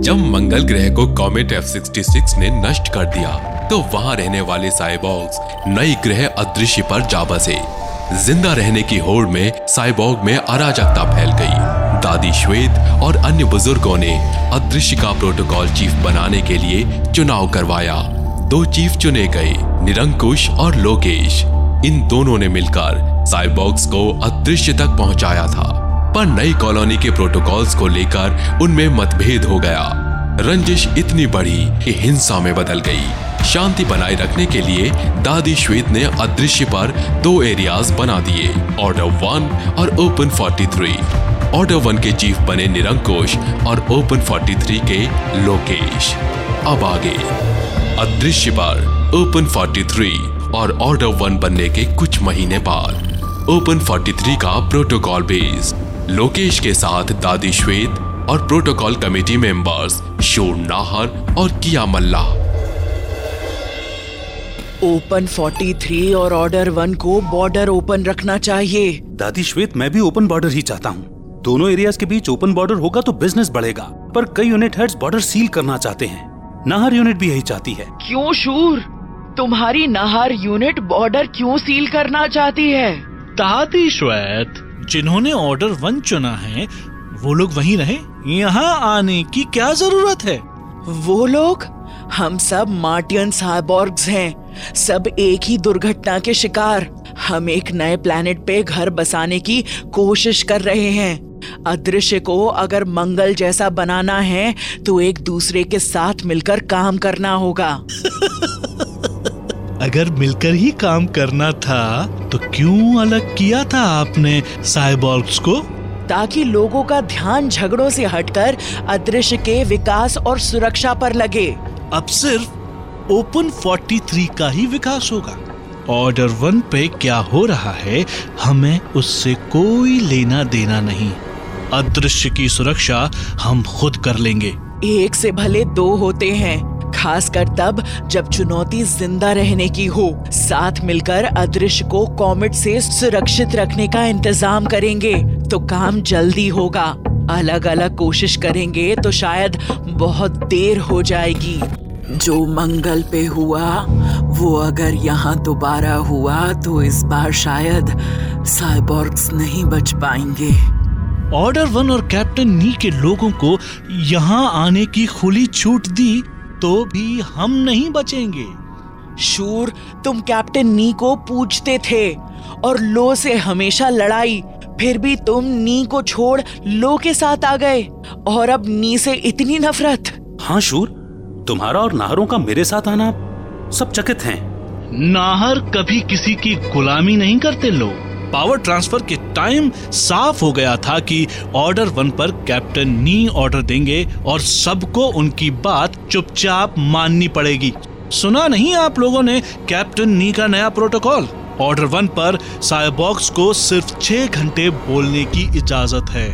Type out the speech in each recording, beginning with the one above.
जब मंगल ग्रह को कॉमेट F66 ने नष्ट कर दिया तो वहाँ रहने वाले साइबॉग्स नई ग्रह अदृश्य पर जा बसे। ज़िंदा रहने की होड़ में साइबॉग में अराजकता फैल गई। दादी श्वेत और अन्य बुज़ुर्गों ने अदृश्य का प्रोटोकॉल चीफ बनाने के लिए चुनाव करवाया। दो चीफ चुने गए, निरंकुश और लोकेश। इन दोनों ने मिलकर साइबॉग्स को अदृश्य तक पहुँचाया था। पर नई कॉलोनी के प्रोटोकॉल्स को लेकर उनमें मतभेद हो गया। रंजिश इतनी बढ़ी कि हिंसा में बदल गई। शांति बनाए रखने के लिए दादी श्वेत ने अदृश्य पर दो एरियाज़ बना दिए ऑर्डर वन और ओपन 43 ऑर्डर वन के चीफ बने निरंकुश और ओपन 43 के लोकेश। अब आगे। अदृश्य पर ओपन 43 और ऑर्डर वन बनने के कुछ महीने बाद। ओपन 43 का प्रोटोकॉल बेस लोकेश के साथ दादी श्वेत और प्रोटोकॉल कमेटी मेंबर्स शोर नाहर और किया मल्ला। ओपन 43 और ऑर्डर वन को बॉर्डर ओपन रखना चाहिए। दादी श्वेत मैं भी ओपन बॉर्डर ही चाहता हूँ। दोनों एरियाज़ के बीच ओपन बॉर्डर होगा तो बिज़नेस बढ़ेगा पर कई यूनिट हेड्स बॉर्डर सील करना चाहते हैं। नाहर यूनिट भी यही चाहती है। क्यों शूर? तुम्हारी नाहर यूनिट बॉर्डर क्यों सील करना चाहती है? दादी श्वेत जिन्होंने ऑर्डर वन चुना है वो लोग वहीं रहे। यहाँ आने की क्या ज़रूरत है? वो लोग हम सब मार्टियन साइबॉर्ग्स हैं। सब एक ही दुर्घटना के शिकार। हम एक नए प्लेनेट पे घर बसाने की कोशिश कर रहे हैं। अदृश्य को अगर मंगल जैसा बनाना है तो एक दूसरे के साथ मिलकर काम करना होगा। अगर मिलकर ही काम करना था तो क्यों अलग किया था आपने साइबॉर्ग्स को? ताकि लोगों का ध्यान झगड़ों से हटकर अदृश्य के विकास और सुरक्षा पर लगे। अब सिर्फ़ ओपन 43 का ही विकास होगा। ऑर्डर वन पे क्या हो रहा है हमें उससे कोई लेना देना नहीं। अदृश्य की सुरक्षा हम खुद कर लेंगे। एक से भले दो होते हैं। खासकर तब जब चुनौती ज़िंदा रहने की हो। साथ मिलकर अदृश्य को कॉमेट से सुरक्षित रखने का इंतज़ाम करेंगे तो काम जल्दी होगा। अलग अलग कोशिश करेंगे तो शायद बहुत देर हो जाएगी। जो मंगल पे हुआ, वो अगर यहाँ दोबारा हुआ तो इस बार शायद साइबॉर्ग्स नहीं बच पाएँगे। ऑर्डर वन और कैप्टन नी के लोगों को यहाँ आने की खुली छूट दी। तो भी हम नहीं बचेंगे। शूर तुम कैप्टन नी को पूछते थे और लो से हमेशा लड़ाई फिर भी तुम नी को छोड़ लो के साथ आ गए और अब नी से इतनी नफरत। हाँ शूर तुम्हारा और नाहरों का मेरे साथ आना सब चकित हैं। नाहर कभी किसी की गुलामी नहीं करते लोग। पावर ट्रांसफ़र के टाइम साफ़ हो गया था कि ऑर्डर वन पर कैप्टन नी ऑर्डर देंगे और सबको उनकी बात चुपचाप माननी पड़ेगी। सुना नहीं आप लोगों ने कैप्टन नी का नया प्रोटोकॉल? ऑर्डर वन पर साइबॉक्स को सिर्फ़ छह घंटे बोलने की इजाज़त है।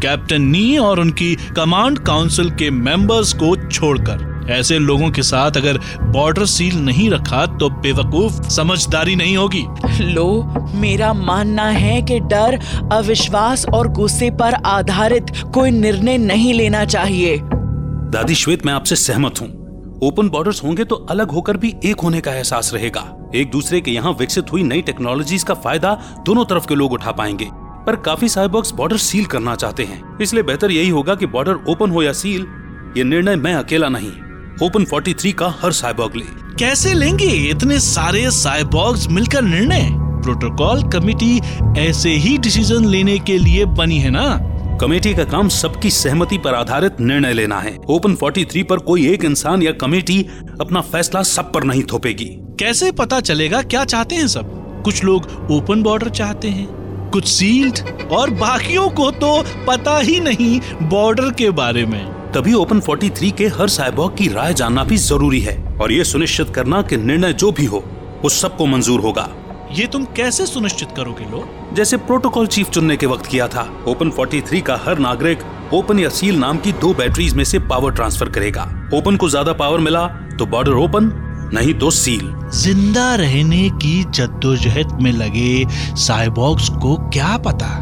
कैप्टन नी और उनकी कमांड काउंसिल के मेंबर्स को छोड़कर। ऐसे लोगों के साथ अगर बॉर्डर सील नहीं रखा तो बेवकूफ़ समझदारी नहीं होगी। लो, मेरा मानना है कि डर, अविश्वास और गुस्से पर आधारित कोई निर्णय नहीं लेना चाहिए। दादी श्वेत, मैं आपसे सहमत हूँ। ओपन बॉर्डर्स होंगे तो अलग होकर भी एक होने का एहसास रहेगा। एक दूसरे के यहाँ विकसित हुई नई टेक्नोलॉजीज़ का फ़ायदा दोनों तरफ़ के लोग उठा पाएँगे। पर काफ़ी साइबॉक्स बॉर्डर सील करना चाहते हैं। इसलिए बेहतर यही होगा कि बॉर्डर ओपन हो या सील ये निर्णय मैं अकेला नहीं। ओपन 43 का हर साइबॉग ले। कैसे लेंगे इतने सारे साइबॉग्स मिलकर निर्णय? प्रोटोकॉल कमेटी ऐसे ही डिसीज़न लेने के लिए बनी है ना? कमेटी का काम सबकी सहमति पर आधारित निर्णय लेना है। ओपन 43 पर कोई एक इंसान या कमेटी अपना फैसला सब पर नहीं थोपेगी। कैसे पता चलेगा क्या चाहते हैं सब? कुछ लोग ओपन बॉर्डर चाहते हैं कुछ सील्ड और बाकियों को तो पता ही नहीं बॉर्डर के बारे में। तभी ओपन 43 के हर साइबॉग की राय जानना भी ज़रूरी है और ये सुनिश्चित करना कि निर्णय जो भी हो वो सबको मंजूर होगा। ये तुम कैसे सुनिश्चित करोगे लोग? जैसे प्रोटोकॉल चीफ चुनने के वक्त किया था ओपन 43 का हर नागरिक ओपन या सील नाम की दो बैटरीज में से पावर ट्रांसफ़र करेगा। ओपन को ज़्यादा पावर मिला तो बॉर्डर ओपन नहीं तो सील। ज़िंदा रहने की जद्दोजहद में लगे साइबॉक्स को क्या पता?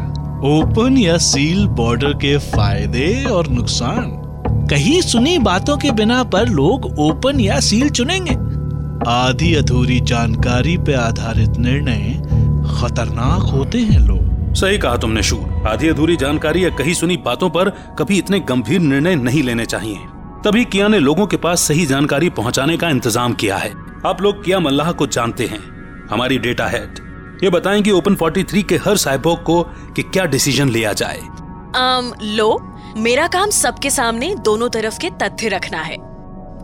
ओपन या सील बॉर्डर के फ़ायदे और नुकसान। कहीं सुनी बातों के बिना पर लोग ओपन या सील चुनेंगे। आधी अधूरी जानकारी पे आधारित निर्णय खतरनाक होते हैं लोग। सही कहा तुमने शूर। आधी अधूरी जानकारी या कहीं सुनी बातों पर कभी इतने गंभीर निर्णय नहीं लेने चाहिए। तभी किया ने लोगों के पास सही जानकारी पहुँचाने का इंतज़ाम किया है। आप लोग किया मल्लाह को जानते हैं। हमारी डेटा हेड ये बताएँ कि ओपन 43 के हर साइबोग को कि क्या डिसीज़न लिया जाए। um, लो मेरा काम सबके सामने दोनों तरफ़ के तथ्य रखना है।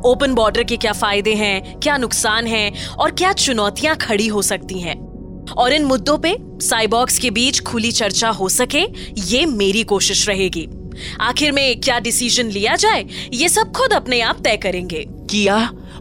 ओपन बॉर्डर के क्या फ़ायदे हैं, क्या नुकसान हैं और क्या चुनौतियाँ खड़ी हो सकती हैं। और इन मुद्दों पे साइबॉक्स के बीच खुली चर्चा हो सके, ये मेरी कोशिश रहेगी। आखिर में क्या डिसीज़न लिया जाए, ये सब खुद अपने आप तय करेंगे। किया?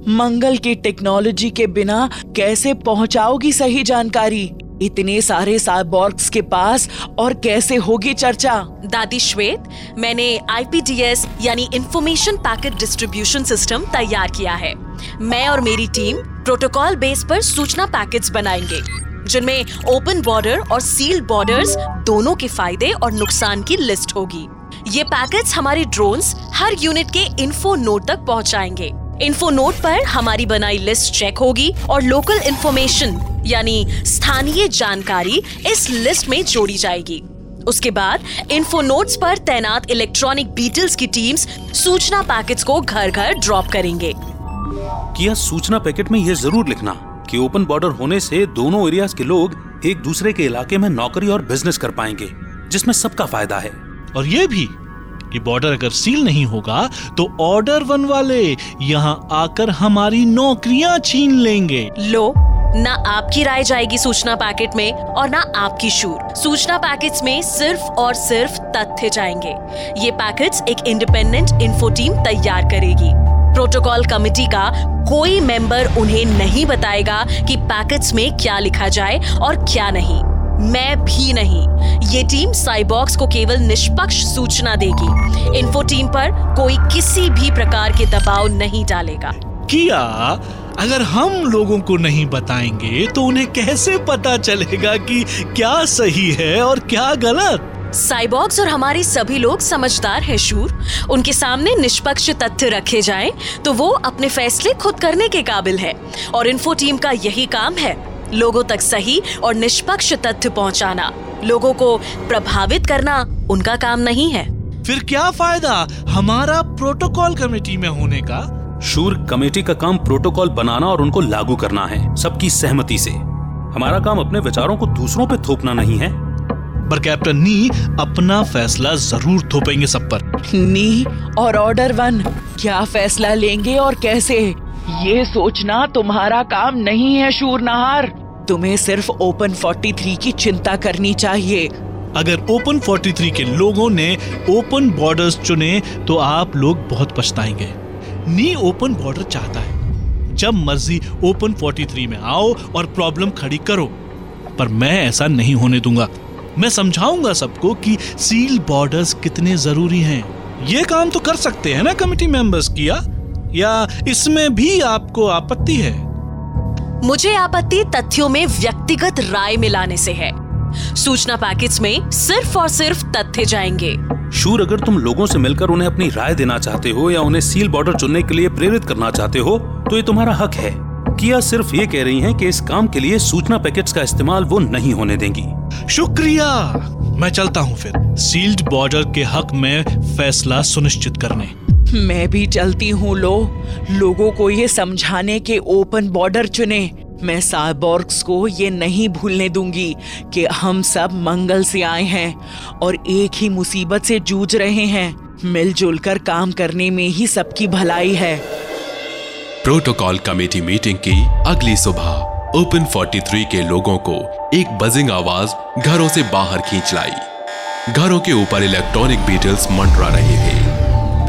मंगल की टेक्नोलॉजी के बिना कैसे पहुंचाओगी सही जानकारी? इतने सारे साइबॉर्ग्स के पास और कैसे होगी चर्चा? दादी श्वेत, मैंने आईपीडीएस यानी इंफॉर्मेशन पैकेट डिस्ट्रीब्यूशन सिस्टम तैयार किया है। मैं और मेरी टीम प्रोटोकॉल बेस पर सूचना पैकेट्स बनाएँगे, जिनमें ओपन बॉर्डर और सील्ड बॉर्डर्स दोनों के फ़ायदे और नुकसान की लिस्ट होगी। ये पैकेट्स हमारे ड्रोन्स हर यूनिट के इन्फो नोट तक पहुंचाएँगे। इन्फो नोट पर हमारी बनाई लिस्ट चेक होगी और लोकल इन्फॉर्मेशन यानी स्थानीय जानकारी इस लिस्ट में जोड़ी जाएगी। उसके बाद इन्फो नोट्स पर तैनात इलेक्ट्रॉनिक बीटल्स की टीम्स सूचना पैकेट्स को घर घर ड्रॉप करेंगे किया सूचना पैकेट में यह ज़रूर लिखना कि ओपन बॉर्डर होने से दोनों एरियाज़ के लोग एक दूसरे के इलाके में नौकरी और बिज़नेस कर पाएँगे जिसमें सबका फ़ायदा है। और ये भी कि बॉर्डर अगर सील नहीं होगा तो ऑर्डर वन वाले यहाँ आकर हमारी नौकरियाँ छीन लेंगे। लो, ना आपकी राय जाएगी सूचना पैकेट में और ना आपकी शूर। सूचना पैकेट्स में सिर्फ़ और सिर्फ़ तथ्य जाएँगे। ये पैकेट्स एक इंडिपेंडेंट इन्फो टीम तैयार करेगी। प्रोटोकॉल कमेटी का कोई मेंबर उन्हें नहीं बताएगा कि पैकेट्स में क्या लिखा जाए और क्या नहीं। मैं भी नहीं। ये टीम साइबॉक्स को केवल निष्पक्ष सूचना देगी। इन्फो टीम पर कोई किसी भी प्रकार के दबाव नहीं डालेगा। किया? अगर हम लोगों को नहीं बताएँगे तो उन्हें कैसे पता चलेगा कि क्या सही है और क्या गलत? साइबॉक्स और हमारे सभी लोग समझदार हैं शूर। उनके सामने निष्पक्ष तथ्य रखे जाएँ तो वो अपने फैसले खुद करने के काबिल है। और इन्फो टीम का यही काम है। लोगों तक सही और निष्पक्ष तथ्य पहुंचाना। लोगों को प्रभावित करना उनका काम नहीं है। फिर क्या फ़ायदा हमारा प्रोटोकॉल कमेटी में होने का? शूर कमेटी का काम प्रोटोकॉल बनाना और उनको लागू करना है सबकी सहमति से। हमारा काम अपने विचारों को दूसरों पे थोपना नहीं है। पर कैप्टन नी अपना फैसला ज़रूर थोपेंगे सब पर। नी और ऑर्डर वन क्या फैसला लेंगे और कैसे? ये सोचना तुम्हारा काम नहीं है शूर नहार। तुम्हें सिर्फ़ ओपन 43 की चिंता करनी चाहिए। अगर ओपन 43 के लोगों ने ओपन बॉर्डर्स चुने तो आप लोग बहुत पछताएँगे। नी ओपन बॉर्डर चाहता है। जब मर्ज़ी ओपन 43 में आओ और प्रॉब्लम खड़ी करो। पर मैं ऐसा नहीं होने दूँगा। मैं समझाऊँगा सबको कि सील बॉर्डर्स कितने ज़रूरी हैं। ये काम तो कर सकते हैं ना कमिटी मेंबर्स किया? या इसमें भी आपको आपत्ति है? मुझे आपत्ति तथ्यों में व्यक्तिगत राय मिलाने से है। सूचना पैकेट्स में सिर्फ़ और सिर्फ़ तथ्य जाएँगे। शूर अगर तुम लोगों से मिलकर उन्हें अपनी राय देना चाहते हो या उन्हें सील बॉर्डर चुनने के लिए प्रेरित करना चाहते हो तो ये तुम्हारा हक है। किया सिर्फ़ ये कह रही हैं कि इस काम के लिए सूचना पैकेट्स का इस्तेमाल वो नहीं होने देंगी। शुक्रिया! मैं चलता हूँ फिर। सील्ड बॉर्डर के हक में फैसला सुनिश्चित करने। मैं भी चलती हूँ, लो। लोगों को ये समझाने के ओपन बॉर्डर चुने। मैं साइबॉर्ग्स को ये नहीं भूलने दूँगी कि हम सब मंगल से आए हैं और एक ही मुसीबत से जूझ रहे हैं। मिलजुल कर काम करने में ही सबकी भलाई है। प्रोटोकॉल कमेटी मीटिंग की अगली सुबह। ओपन 43 के लोगों को एक बजिंग आवाज़ घरों से बाहर खींच लाई। घरों के ऊपर इलेक्ट्रॉनिक बीटल्स मंडरा रहे थे।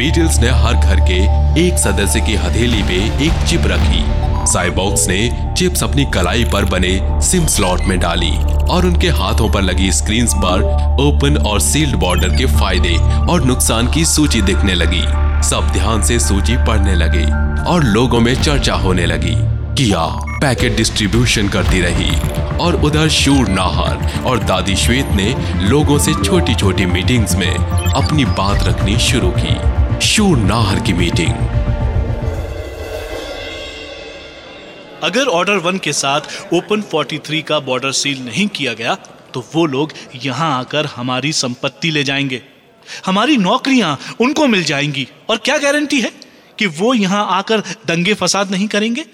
बीटल्स ने हर घर के एक सदस्य की हथेली पे एक चिप रखी। साइबॉक्स ने चिप्स अपनी कलाई पर बने सिम स्लॉट में डाली और उनके हाथों पर लगी स्क्रीन पर ओपन और सील्ड बॉर्डर के फ़ायदे और नुकसान की सूची दिखने लगी। सब ध्यान से सूची पढ़ने लगे और लोगों में चर्चा होने लगी किया पैकेट डिस्ट्रीब्यूशन करती रही और उधर शूर नाहर और दादी श्वेत ने लोगों से छोटी छोटी मीटिंग्स में अपनी बात रखनी शुरू की। शूर नाहर की मीटिंग अगर ऑर्डर वन के साथ ओपन 43 का बॉर्डर सील नहीं किया गया तो वो लोग यहाँ आकर हमारी संपत्ति ले जाएँगे। हमारी नौकरियाँ उनको मिल जाएँगी। और क्या गारंटी है कि वो यहाँ आकर दंगे फसाद नहीं करेंगे?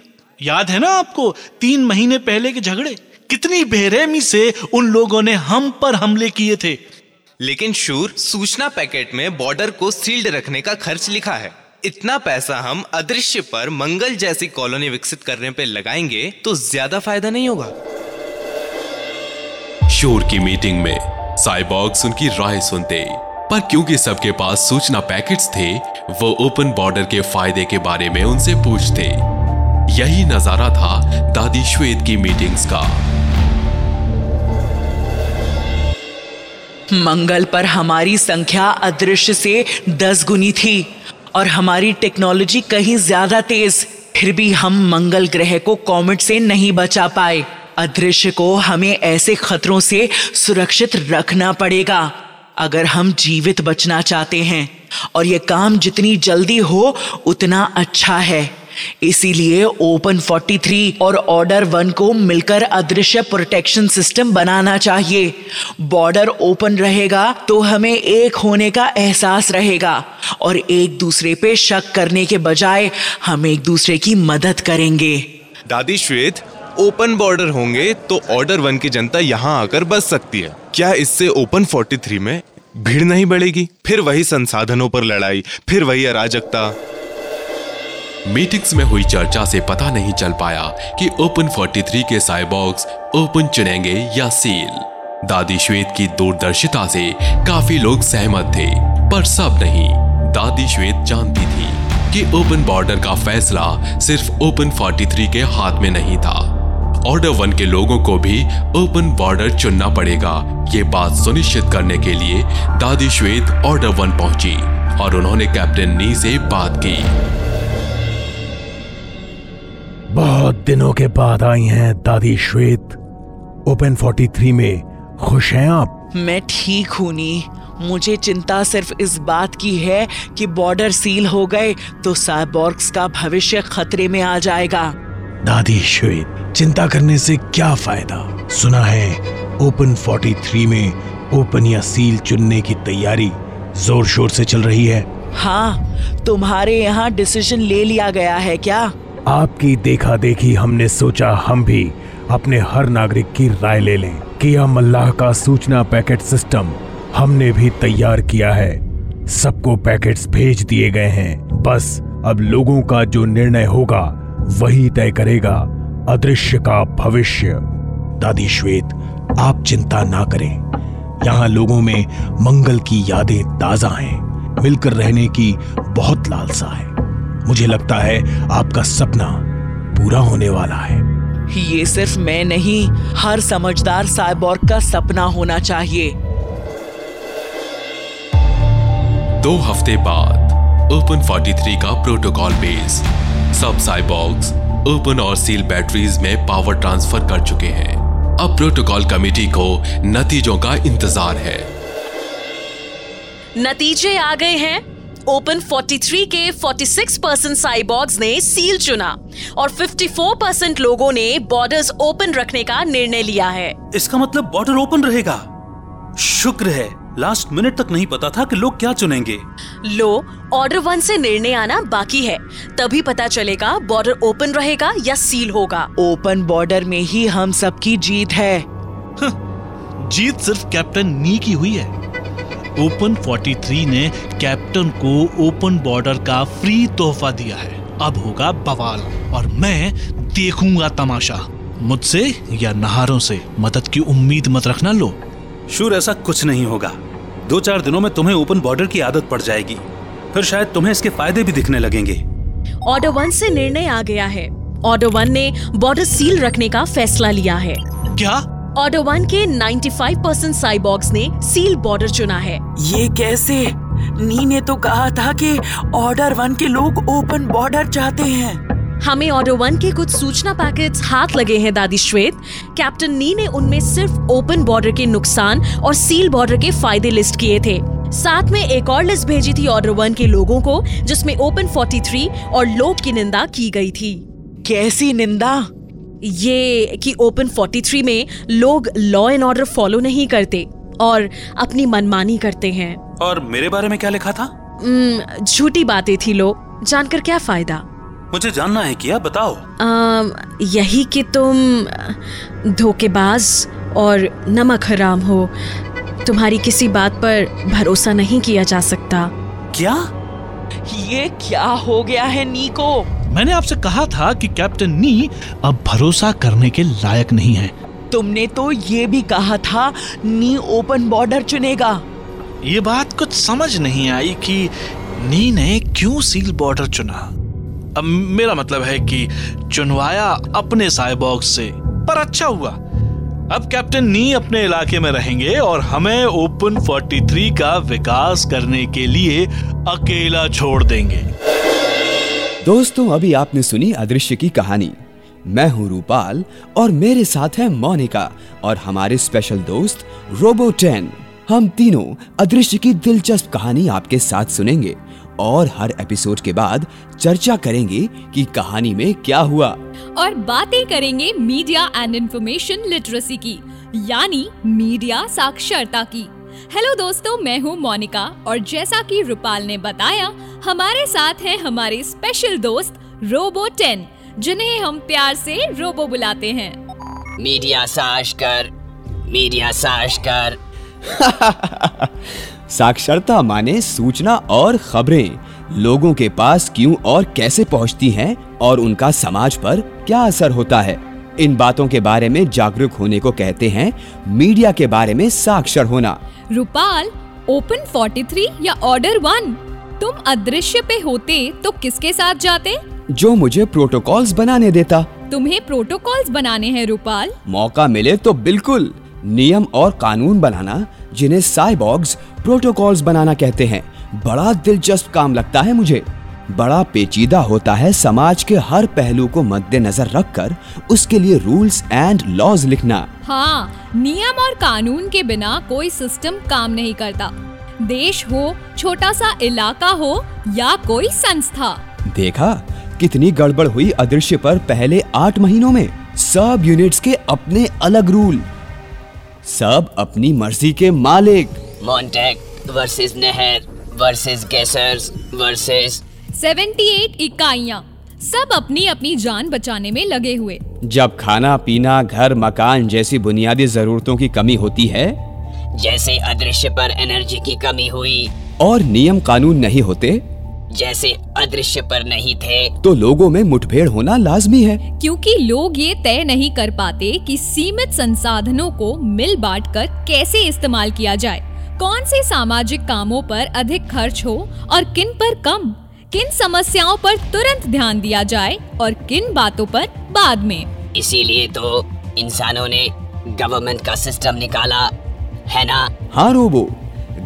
याद है ना आपको, तीन महीने पहले के झगड़े? कितनी बेरहमी से उन लोगों ने हम पर हमले किए थे। लेकिन शूर सूचना पैकेट में बॉर्डर को सील्ड रखने का खर्च लिखा है। इतना पैसा हम अदृश्य पर मंगल जैसी कॉलोनी विकसित करने पे लगाएँगे तो ज़्यादा फ़ायदा नहीं होगा। शोर की मीटिंग में साइबॉक्स उनकी राय सुनते। पर क्योंकि सबके पास सूचना पैकेट्स थे, वो ओपन बॉर्डर के फ़ायदे के बारे में उनसे पूछते। यही नज़ारा था दादी श्वेत की मीटिंग्स का। मंगल पर हमारी संख्या अदृश्य से दस गुनी थी और हमारी टेक्नोलॉजी कहीं ज़्यादा तेज। फिर भी हम मंगल ग्रह को कॉमेट से नहीं बचा पाए। अदृश्य को हमें ऐसे खतरों से सुरक्षित रखना पड़ेगा। अगर हम जीवित बचना चाहते हैं और ये काम जितनी जल्दी हो, उतना अच्छा है। इसीलिए ओपन 43 और ऑर्डर वन को मिलकर अदृश्य प्रोटेक्शन सिस्टम बनाना चाहिए। बॉर्डर ओपन रहेगा तो हमें एक होने का एहसास रहेगा और एक दूसरे पे शक करने के बजाय हम एक दूसरे की मदद करेंगे। दादी श्वेत ओपन बॉर्डर होंगे तो ऑर्डर वन की जनता यहाँ आकर बस सकती है। क्या इससे ओपन 43 में भीड़ नहीं बढ़ेगी? फिर वही संसाधनों पर लड़ाई, फिर वही अराजकता। मीटिंग्स में हुई चर्चा से पता नहीं चल पाया कि ओपन 43 के साइबॉक्स ओपन चुनेंगे या सील दादी श्वेत की दूरदर्शिता से काफ़ी लोग सहमत थे, पर सब नहीं। दादी श्वेत जानती थी कि ओपन बॉर्डर का फैसला सिर्फ़ ओपन 43 के हाथ में नहीं था। ऑर्डर वन के लोगों को भी ओपन बॉर्डर चुनना पड़ेगा, ये बात सुनिश्चित करने के लिए दादी श्वेत ऑर्डर वन पहुँची और उन्होंने कैप्टन नी से बात की। बहुत दिनों के बाद आई हैं दादी श्वेत। ओपन 43 में खुश हैं आप? मैं ठीक हूँ नी। मुझे चिंता सिर्फ़ इस बात की है कि बॉर्डर सील हो गए तो साइबॉर्ग्स का भविष्य खतरे में आ जाएगा। दादी श्वेत चिंता करने से क्या फ़ायदा? सुना है ओपन 43 में ओपन या सील चुनने की तैयारी ज़ोर शोर से चल रही है। हाँ तुम्हारे यहाँ डिसीज़न ले लिया गया है क्या? आपकी देखा देखी हमने सोचा हम भी अपने हर नागरिक की राय ले लें। किया मल्लाह का सूचना पैकेट सिस्टम हमने भी तैयार किया है। सबको पैकेट्स भेज दिए गए हैं। बस अब लोगों का जो निर्णय होगा, वही तय करेगा अदृश्य का भविष्य। दादी श्वेत, आप चिंता ना करें। यहाँ लोगों में मंगल की यादें ताज़ा हैं। मिलकर रहने की बहुत लालसा है। मुझे लगता है आपका सपना पूरा होने वाला है। ये सिर्फ़ मैं नहीं हर समझदार साइबॉर्ग का सपना होना चाहिए। दो हफ़्ते बाद ओपन 43 का प्रोटोकॉल बेस सब साइबॉक्स ओपन और सील बैटरीज में पावर ट्रांसफ़र कर चुके हैं। अब प्रोटोकॉल कमेटी को नतीजों का इंतज़ार है। नतीजे आ गए हैं। ओपन 43 के 46 परसेंट साइबॉर्ग्स ने सील चुना और 54 परसेंट लोगों ने बॉर्डर्स ओपन रखने का निर्णय लिया है। इसका मतलब बॉर्डर ओपन रहेगा। शुक्र है लास्ट मिनट तक नहीं पता था कि लोग क्या चुनेंगे। लो ऑर्डर वन से निर्णय आना बाकी है। तभी पता चलेगा बॉर्डर ओपन रहेगा या सील होगा। ओपन बॉर्डर में ही हम सबकी जीत है। जीत सिर्फ़ कैप्टन नी की हुई है। ओपन 43 ने कैप्टन को ओपन बॉर्डर का फ्री तोहफा दिया है। अब होगा बवाल और मैं देखूँगा तमाशा। मुझसे या नहारों से मदद की उम्मीद मत रखना लो। शूर ऐसा कुछ नहीं होगा। दो चार दिनों में तुम्हें ओपन बॉर्डर की आदत पड़ जाएगी। फिर शायद तुम्हें इसके फ़ायदे भी दिखने लगेंगे। ऑर्डर वन से निर्णय आ गया है। ऑर्डर वन ने बॉर्डर सील रखने का फैसला लिया है। क्या? ऑर्डर वन के 95 परसेंट साइबॉक्स ने सील बॉर्डर चुना है। ये कैसे? नी ने तो कहा था कि ऑर्डर वन के लोग ओपन बॉर्डर चाहते हैं। हमें ऑर्डर वन के कुछ सूचना पैकेट्स हाथ लगे हैं दादी श्वेत। कैप्टन नी ने उनमें सिर्फ़ ओपन बॉर्डर के नुकसान और सील बॉर्डर के फ़ायदे लिस्ट किए थे। साथ में एक और लिस्ट भेजी थी ऑर्डर वन के लोगों को जिसमें ओपन 43 और लोग की निंदा की गई थी। कैसी निंदा? ये कि ओपन 43 में लोग लॉ एंड ऑर्डर फॉलो नहीं करते और अपनी मनमानी करते हैं। और मेरे बारे में क्या लिखा था? झूठी बातें थी लो जानकर क्या फ़ायदा? मुझे जानना है किया बताओ। अम, यही कि तुम धोखेबाज और नमक हराम हो। तुम्हारी किसी बात पर भरोसा नहीं किया जा सकता। क्या? ये क्या हो गया है नी को मैंने आपसे कहा था कि कैप्टन नी अब भरोसा करने के लायक नहीं है। तुमने तो ये भी कहा था नी ओपन बॉर्डर चुनेगा। ये बात कुछ समझ नहीं आई कि नी ने क्यों सील बॉर्डर चुना। अब मेरा मतलब है कि चुनवाया अपने साइबॉग से पर अच्छा हुआ। अब कैप्टन नी अपने इलाके में रहेंगे और हमें ओपन 43 का विकास करने के लिए अकेला छोड़ देंगे। दोस्तों, अभी आपने सुनी अदृश्य की कहानी। मैं हूँ रूपाल और मेरे साथ है मोनिका और हमारे स्पेशल दोस्त रोबो टेन हम तीनों अदृश्य की दिलचस्प कहानी आपके साथ सुनेंगे और हर एपिसोड के बाद चर्चा करेंगे कि कहानी में क्या हुआ। और बातें करेंगे मीडिया एंड इंफॉर्मेशन लिटरेसी की, यानी मीडिया साक्षरता की। हेलो दोस्तों मैं हूँ मोनिका और जैसा कि रूपाल ने बताया हमारे साथ हैं हमारे स्पेशल दोस्त रोबो टेन जिन्हें हम प्यार से रोबो बुलाते हैं। मीडिया साश कर मीडिया साश कर। साक्षरता माने सूचना और खबरें। लोगों के पास क्यों और कैसे पहुँचती हैं और उनका समाज पर क्या असर होता है? इन बातों के बारे में जागरूक होने को कहते हैं मीडिया के बारे में साक्षर होना। रूपाल ओपन 43 या ऑर्डर वन तुम अदृश्य पे होते तो किसके साथ जाते? जो मुझे प्रोटोकॉल्स बनाने देता। तुम्हें प्रोटोकॉल्स बनाने हैं रूपाल। मौका मिले तो बिल्कुल नियम और कानून बनाना जिन्हें साइबॉग्स प्रोटोकॉल्स बनाना कहते हैं। बड़ा दिलचस्प काम लगता है मुझे। बड़ा पेचीदा होता है समाज के हर पहलू को मद्देनजर रखकर उसके लिए रूल्स एंड लॉज लिखना। हाँ नियम और कानून के बिना कोई सिस्टम काम नहीं करता। देश हो छोटा सा इलाका हो या कोई संस्था। देखा? कितनी गड़बड़ हुई अदृश्य पर पहले आठ महीनों में। सब यूनिट्स के अपने अलग रूल सब अपनी मर्ज़ी के मालिक। मॉन्टेक वर्सेस नहर वर्सेस गैसर्स वर्सेस 78 इकाइयाँ सब अपनी अपनी जान बचाने में लगे हुए। जब खाना पीना घर मकान जैसी बुनियादी जरूरतों की कमी होती है जैसे अदृश्य पर एनर्जी की कमी हुई और नियम कानून नहीं होते जैसे अदृश्य पर नहीं थे। तो लोगों में मुठभेड़ होना लाजमी है। क्योंकि लोग ये तय नहीं कर पाते कि सीमित संसाधनों को मिल बांट कर कैसे इस्तेमाल किया जाए। कौन से सामाजिक कामों पर अधिक खर्च हो और किन पर कम? किन समस्याओं पर तुरंत ध्यान दिया जाए और किन बातों पर बाद में? इसीलिए तो इंसानों ने गवर्नमेंट का सिस्टम निकाला है ना? हाँ रोबो।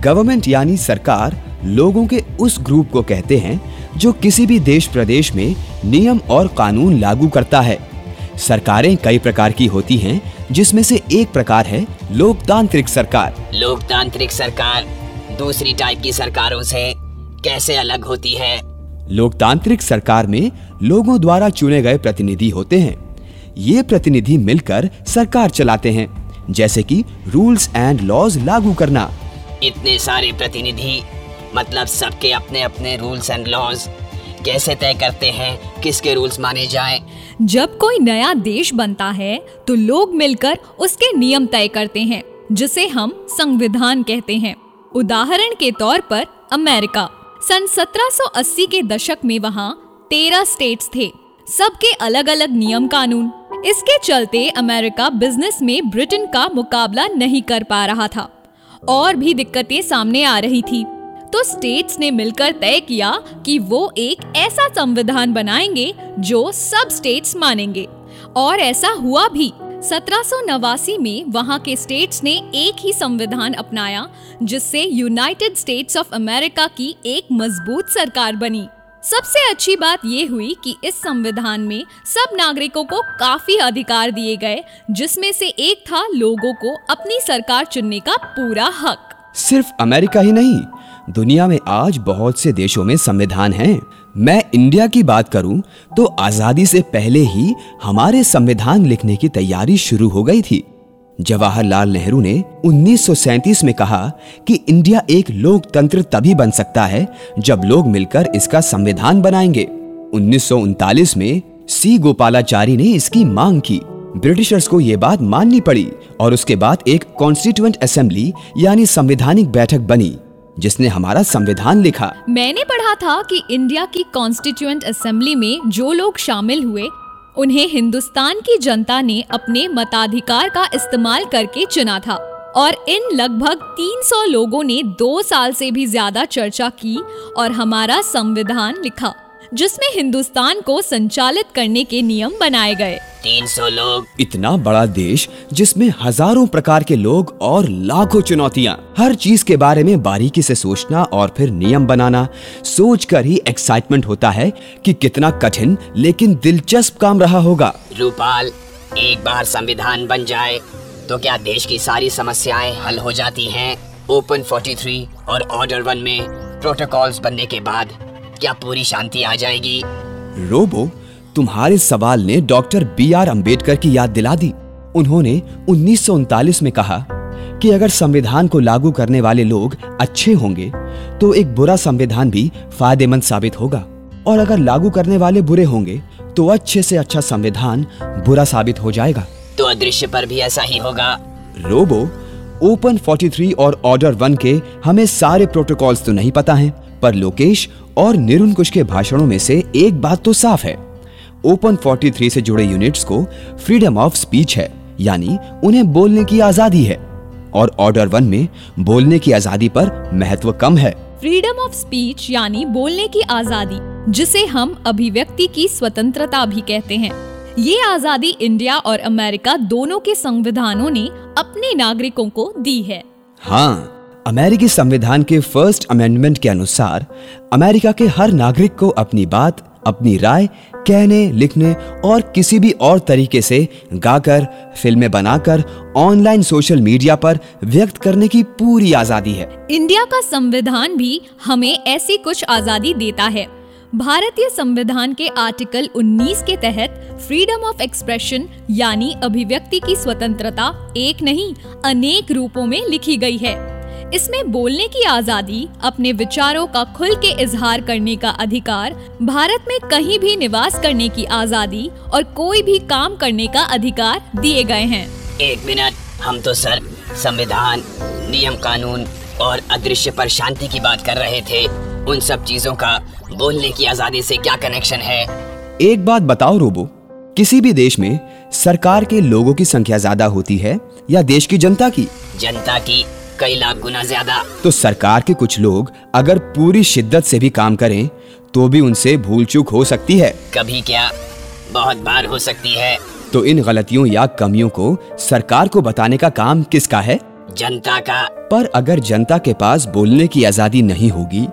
गवर्नमेंट यानी सरकार लोगों के उस ग्रुप को कहते हैं जो किसी भी देश प्रदेश में नियम और कानून लागू करता है। सरकारें कई प्रकार की होती हैं जिसमें से एक प्रकार है लोकतांत्रिक सरकार। लोकतांत्रिक सरकार दूसरी टाइप की सरकारों से कैसे अलग होती है? लोकतांत्रिक सरकार में लोगों द्वारा चुने गए प्रतिनिधि होते हैं। ये प्रतिनिधि मिलकर सरकार चलाते हैं जैसे कि रूल्स एंड लॉज लागू करना। इतने सारे प्रतिनिधि मतलब सबके अपने अपने रूल्स एंड लॉज। कैसे तय करते हैं किसके रूल्स माने जाएँ? जब कोई नया देश बनता है तो लोग मिलकर उसके नियम तय करते हैं जिसे हम संविधान कहते हैं। उदाहरण के तौर पर अमेरिका। सन 1780 के दशक में वहाँ तेरह स्टेट्स थे, सबके अलग अलग नियम कानून। इसके चलते अमेरिका बिज़नेस में ब्रिटेन का मुकाबला नहीं कर पा रहा था। और भी दिक्कतें सामने आ रही थी। तो स्टेट्स ने मिलकर तय किया कि वो एक ऐसा संविधान बनाएँगे जो सब स्टेट्स मानेंगे। और ऐसा हुआ भी सत्रह सौ नवासी में वहाँ के स्टेट्स ने एक ही संविधान अपनाया, जिससे यूनाइटेड स्टेट्स ऑफ़ अमेरिका की एक मज़बूत सरकार बनी। सबसे अच्छी बात ये हुई कि इस संविधान में सब नागरिकों को काफ़ी अधिकार दिए गए, जिसमें से एक था लोगों को अपनी सरकार चुनने का पूरा हक। सिर्फ़ अमेरिका ही नहीं, दुनिया में आज बहुत से देशों में संविधान हैं। मैं इंडिया की बात करूँ तो आज़ादी से पहले ही हमारे संविधान लिखने की तैयारी शुरू हो गई थी। जवाहरलाल नेहरू ने 1937 में कहा कि इंडिया एक लोकतंत्र तभी बन सकता है जब लोग मिलकर इसका संविधान बनाएँगे। उन्नीस सौ उनतालीस में सी. गोपालाचारी ने इसकी मांग की। ब्रिटिशर्स को यह बात माननी पड़ी और उसके बाद एक कॉन्स्टिट्यूएंट असेंबली यानी संवैधानिक बैठक बनी। जिसने हमारा संविधान लिखा। मैंने पढ़ा था कि इंडिया की कॉन्स्टिट्यूएंट असेंबली में जो लोग शामिल हुए, उन्हें हिंदुस्तान की जनता ने अपने मताधिकार का इस्तेमाल करके चुना था। और इन लगभग 300 लोगों ने दो साल से भी ज़्यादा चर्चा की और हमारा संविधान लिखा। जिसमें हिंदुस्तान को संचालित करने के नियम बनाए गए। 300 लोग। इतना बड़ा देश जिसमें हज़ारों प्रकार के लोग और लाखों चुनौतियाँ। हर चीज़ के बारे में बारीकी से सोचना और फिर नियम बनाना सोच कर ही एक्साइटमेंट होता है कि कितना कठिन लेकिन दिलचस्प काम रहा होगा। रूपाल एक बार संविधान बन जाए तो क्या देश की सारी समस्याएँ हल हो जाती हैं? ओपन 43 और ऑर्डर वन में प्रोटोकॉल्स बनने के बाद क्या पूरी शांति आ जाएगी? रोबो तुम्हारे सवाल ने डॉक्टर बी आर अंबेडकर की याद दिला दी। उन्होंने उन्नीस सौ उनतालीस में कहा कि अगर संविधान को लागू करने वाले लोग अच्छे होंगे तो एक बुरा संविधान भी फ़ायदेमंद साबित होगा। और अगर लागू करने वाले बुरे होंगे तो अच्छे से अच्छा संविधान बुरा साबित हो जाएगा। तो अदृश्य पर भी ऐसा ही होगा। रोबो ओपन 43 और ऑर्डर वन के हमें सारे प्रोटोकॉल्स तो नहीं पता हैं, पर लोकेश और निरुंकुश के भाषणों में से एक बात तो साफ़ है। ओपन 43 से जुड़े यूनिट्स को फ्रीडम ऑफ़ स्पीच है यानी उन्हें बोलने की आज़ादी है। और ऑर्डर वन में बोलने की आज़ादी पर महत्व कम है। फ्रीडम ऑफ़ स्पीच यानी बोलने की आज़ादी जिसे हम अभिव्यक्ति की स्वतंत्रता भी कहते हैं। ये आज़ादी इंडिया और अमेरिका दोनों के संविधानों ने अपने नागरिकों को दी है। हाँ अमेरिकी संविधान के फ़र्स्ट अमेंडमेंट के अनुसार, अमेरिका के हर नागरिक को अपनी बात, अपनी राय, कहने, लिखने और किसी भी और तरीके से गाकर, फ़िल्में बनाकर, ऑनलाइन सोशल मीडिया पर व्यक्त करने की पूरी आज़ादी है। इंडिया का संविधान भी हमें ऐसी कुछ आज़ादी देता है। भारतीय संविधान के आर्टिकल 19 के तहत फ्रीडम ऑफ़ एक्सप्रेशन यानी अभिव्यक्ति की स्वतंत्रता एक नहीं, अनेक रूपों में लिखी गई है। इसमें बोलने की आज़ादी अपने विचारों का खुल के इजहार करने का अधिकार भारत में कहीं भी निवास करने की आज़ादी और कोई भी काम करने का अधिकार दिए गए हैं। एक मिनट हम तो सर संविधान नियम कानून और अदृश्य पर शांति की बात कर रहे थे। उन सब चीज़ों का बोलने की आज़ादी से क्या कनेक्शन है? एक बात बताओ रोबो किसी भी देश में सरकार के लोगों की संख्या ज़्यादा होती है या देश की जनता की? जनता की कई लाख गुना ज़्यादा। तो सरकार के कुछ लोग अगर पूरी शिद्दत से भी काम करें तो भी उनसे भूल चूक हो सकती है। कभी क्या? बहुत बार हो सकती है। तो इन गलतियों या कमियों को सरकार को बताने का काम किसका है? जनता का। पर अगर जनता के पास बोलने की आज़ादी नहीं होगी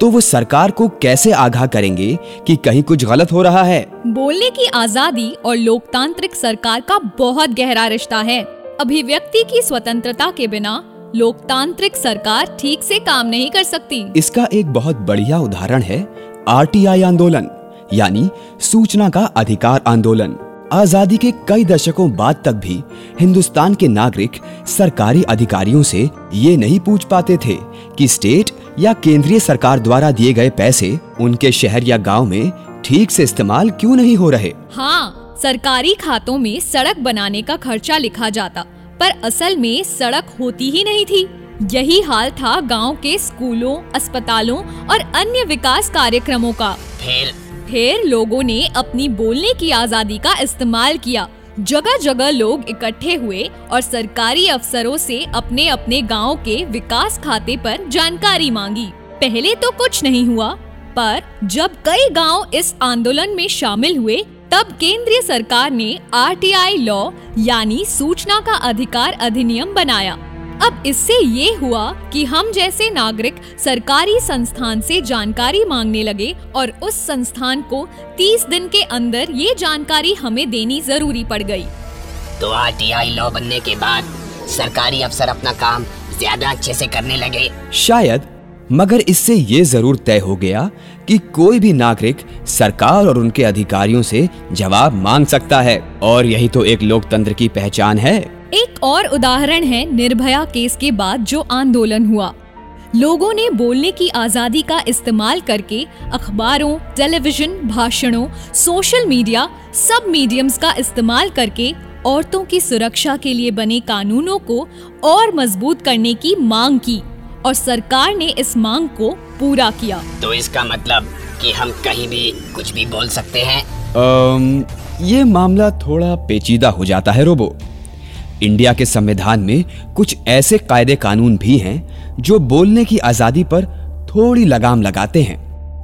तो वो सरकार को कैसे आगाह करेंगे कि कहीं कुछ गलत हो रहा है? बोलने की आज़ादी और लोकतांत्रिक सरकार का बहुत गहरा रिश्ता है। अभिव्यक्ति की स्वतंत्रता के बिना लोकतांत्रिक सरकार ठीक से काम नहीं कर सकती। इसका एक बहुत बढ़िया उदाहरण है आरटीआई आंदोलन यानी सूचना का अधिकार आंदोलन। आज़ादी के कई दशकों बाद तक भी हिंदुस्तान के नागरिक सरकारी अधिकारियों से ये नहीं पूछ पाते थे कि स्टेट या केंद्रीय सरकार द्वारा दिए गए पैसे उनके शहर या गाँव में ठीक से इस्तेमाल क्यों नहीं हो रहे? हाँ सरकारी खातों में सड़क बनाने का खर्चा लिखा जाता। पर असल में सड़क होती ही नहीं थी। यही हाल था गाँव के स्कूलों अस्पतालों और अन्य विकास कार्यक्रमों का। फिर? फिर लोगों ने अपनी बोलने की आज़ादी का इस्तेमाल किया। जगह जगह लोग इकट्ठे हुए और सरकारी अफसरों से अपने अपने गाँव के विकास खाते पर जानकारी मांगी। पहले तो कुछ नहीं हुआ पर जब कई गाँव इस आंदोलन में शामिल हुए तब केंद्रीय सरकार ने आरटीआई लॉ यानी सूचना का अधिकार अधिनियम बनाया अब इससे ये हुआ कि हम जैसे नागरिक सरकारी संस्थान से जानकारी मांगने लगे और उस संस्थान को 30 दिन के अंदर ये जानकारी हमें देनी ज़रूरी पड़ गई। तो आरटीआई लॉ बनने के बाद सरकारी अफसर अपना काम ज़्यादा अच्छे से करने लगे शायद मगर इससे ये ज़रूर तय हो गया कि कोई भी नागरिक सरकार और उनके अधिकारियों से जवाब मांग सकता है। और यही तो एक लोकतंत्र की पहचान है। एक और उदाहरण है निर्भया केस के बाद जो आंदोलन हुआ। लोगों ने बोलने की आज़ादी का इस्तेमाल करके अखबारों, टेलीविज़न, भाषणों, सोशल मीडिया, सब मीडियम्स का इस्तेमाल करके औरतों की सुरक्षा के लिए बने कानूनों को और मज़बूत करने की मांग की। और सरकार ने इस मांग को पूरा किया। तो इसका मतलब कि हम कहीं भी कुछ भी बोल सकते हैं? अम, ये मामला थोड़ा पेचीदा हो जाता है रोबो। इंडिया के संविधान में कुछ ऐसे कायदे कानून भी हैं जो बोलने की आज़ादी पर थोड़ी लगाम लगाते हैं।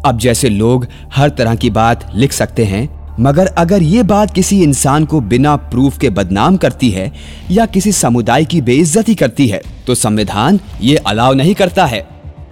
अब जैसे लोग हर तरह की बात लिख सकते हैं मगर अगर ये बात किसी इंसान को बिना प्रूफ के बदनाम करती है या किसी समुदाय की बेइज्जती करती है तो संविधान ये अलाव नहीं करता है।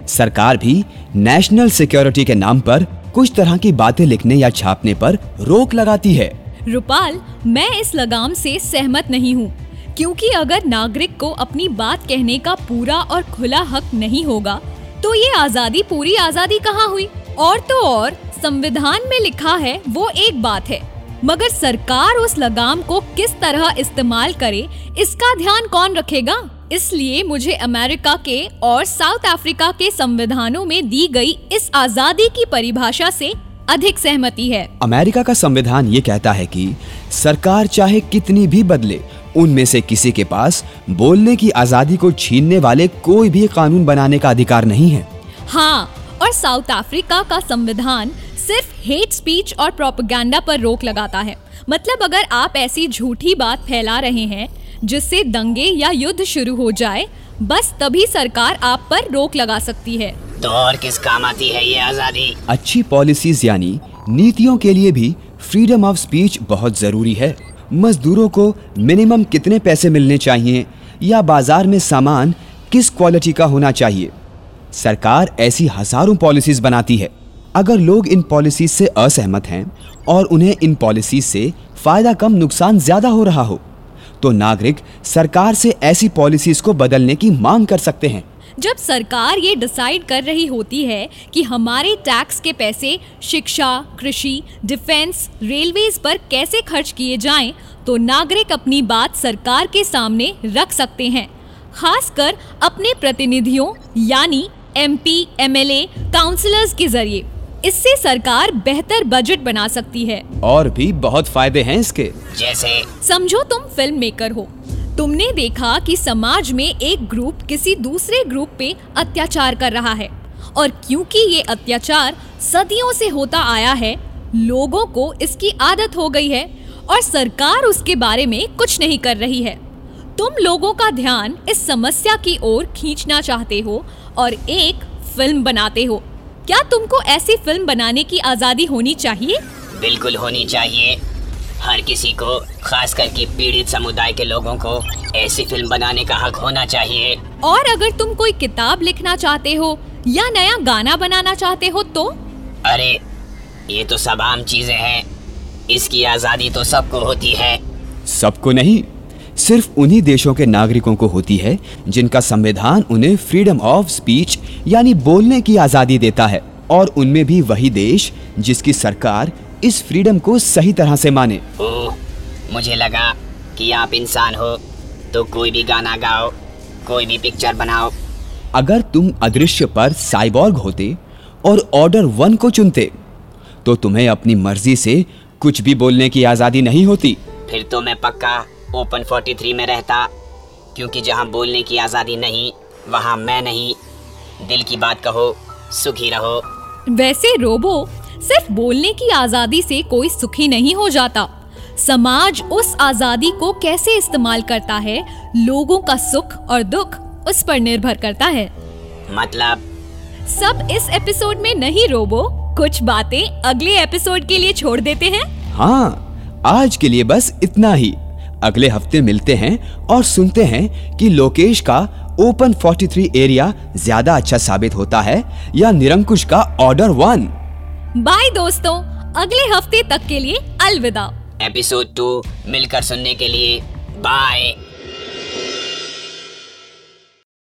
सरकार भी नेशनल सिक्योरिटी के नाम पर कुछ तरह की बातें लिखने या छापने पर रोक लगाती है। रुपाल, मैं इस लगाम से सहमत नहीं हूँ, क्योंकि अगर नागरिक को अपनी बात कहने का पूरा और खुला हक नहीं होगा तो ये आज़ादी पूरी आज़ादी कहाँ हुई? और तो और। संविधान में लिखा है वो एक बात है। मगर सरकार उस लगाम को किस तरह इस्तेमाल करे इसका ध्यान कौन रखेगा? इसलिए मुझे अमेरिका के और साउथ अफ्रीका के संविधानों में दी गई इस आज़ादी की परिभाषा से अधिक सहमति है। अमेरिका का संविधान ये कहता है कि सरकार चाहे कितनी भी बदले उनमें से किसी के पास बोलने की आज़ादी को छीनने वाले कोई भी कानून बनाने का अधिकार नहीं है। हाँ और साउथ अफ्रीका का संविधान सिर्फ़ हेट स्पीच और प्रोपेगेंडा पर रोक लगाता है। मतलब अगर आप ऐसी झूठी बात फैला रहे हैं जिससे दंगे या युद्ध शुरू हो जाए बस तभी सरकार आप पर रोक लगा सकती है। तो और किस काम आती है ये आज़ादी? अच्छी पॉलिसीज़ यानी नीतियों के लिए भी फ्रीडम ऑफ़ स्पीच बहुत ज़रूरी है। मजदूरों को मिनिमम कितने पैसे मिलने चाहिए या बाज़ार में सामान किस क्वालिटी का होना चाहिए? सरकार ऐसी हज़ारों पॉलिसीज़ बनाती है। अगर लोग इन पॉलिसीज़ से असहमत हैं और उन्हें इन पॉलिसी से फ़ायदा कम नुकसान ज़्यादा हो रहा हो तो नागरिक सरकार से ऐसी पॉलिसीज़ को बदलने की मांग कर सकते हैं। जब सरकार ये डिसाइड कर रही होती है कि हमारे टैक्स के पैसे शिक्षा कृषि डिफेंस रेलवेज पर कैसे खर्च किए जाएँ, तो नागरिक अपनी बात सरकार के सामने रख सकते हैं खासकर अपने प्रतिनिधियों यानी एमपी, एमएलए, काउंसलर्स के ज़रिए। इससे सरकार बेहतर बजट बना सकती है। और भी बहुत फ़ायदे हैं इसके। जैसे? समझो तुम फ़िल्म मेकर हो। तुमने देखा कि समाज में एक ग्रुप किसी दूसरे ग्रुप पे अत्याचार कर रहा है। और क्योंकि ये अत्याचार सदियों से होता आया है लोगों को इसकी आदत हो गई है और सरकार उसके बारे में कुछ नहीं कर रही है। तुम लोगों का ध्यान इस समस्या की ओर खींचना चाहते हो और एक फ़िल्म बनाते हो। क्या तुमको ऐसी फ़िल्म बनाने की आज़ादी होनी चाहिए? बिल्कुल होनी चाहिए। हर किसी को खास करके पीड़ित समुदाय के लोगों को ऐसी फ़िल्म बनाने का हक होना चाहिए। और अगर तुम कोई किताब लिखना चाहते हो या नया गाना बनाना चाहते हो तो? अरे ये तो सब आम चीज़ें हैं। इसकी आज़ादी तो सबको होती है। सबको नहीं सिर्फ़ उन्हीं देशों के नागरिकों को होती है जिनका संविधान उन्हें फ्रीडम ऑफ़ स्पीच यानी बोलने की आज़ादी देता है। और उनमें भी वही देश जिसकी सरकार इस फ्रीडम को सही तरह से माने। ओह मुझे लगा कि आप इंसान हो तो कोई भी गाना गाओ कोई भी पिक्चर बनाओ। अगर तुम अदृश्य पर साइबॉर्ग होते और ऑर्डर वन को चुनते तो तुम्हें अपनी मर्ज़ी से कुछ भी बोलने की आज़ादी नहीं होती। फिर तो मैं पक्का ओपन 43 में रहता। क्योंकि जहाँ बोलने की आज़ादी नहीं वहाँ मैं नहीं। दिल की बात कहो सुखी रहो। वैसे रोबो सिर्फ़ बोलने की आज़ादी से कोई सुखी नहीं हो जाता। समाज उस आज़ादी को कैसे इस्तेमाल करता है लोगों का सुख और दुख उस पर निर्भर करता है। मतलब? सब इस एपिसोड में नहीं रोबो कुछ बातें अगले एपिसोड के लिए छोड़ देते हैं। हाँ आज के लिए बस इतना ही। अगले हफ़्ते मिलते हैं और सुनते हैं कि लोकेश का ओपन 43 एरिया ज़्यादा अच्छा साबित होता है या निरंकुश का ऑर्डर वन। बाय दोस्तों अगले हफ़्ते तक के लिए अलविदा। एपिसोड टू मिलकर सुनने के लिए बाय।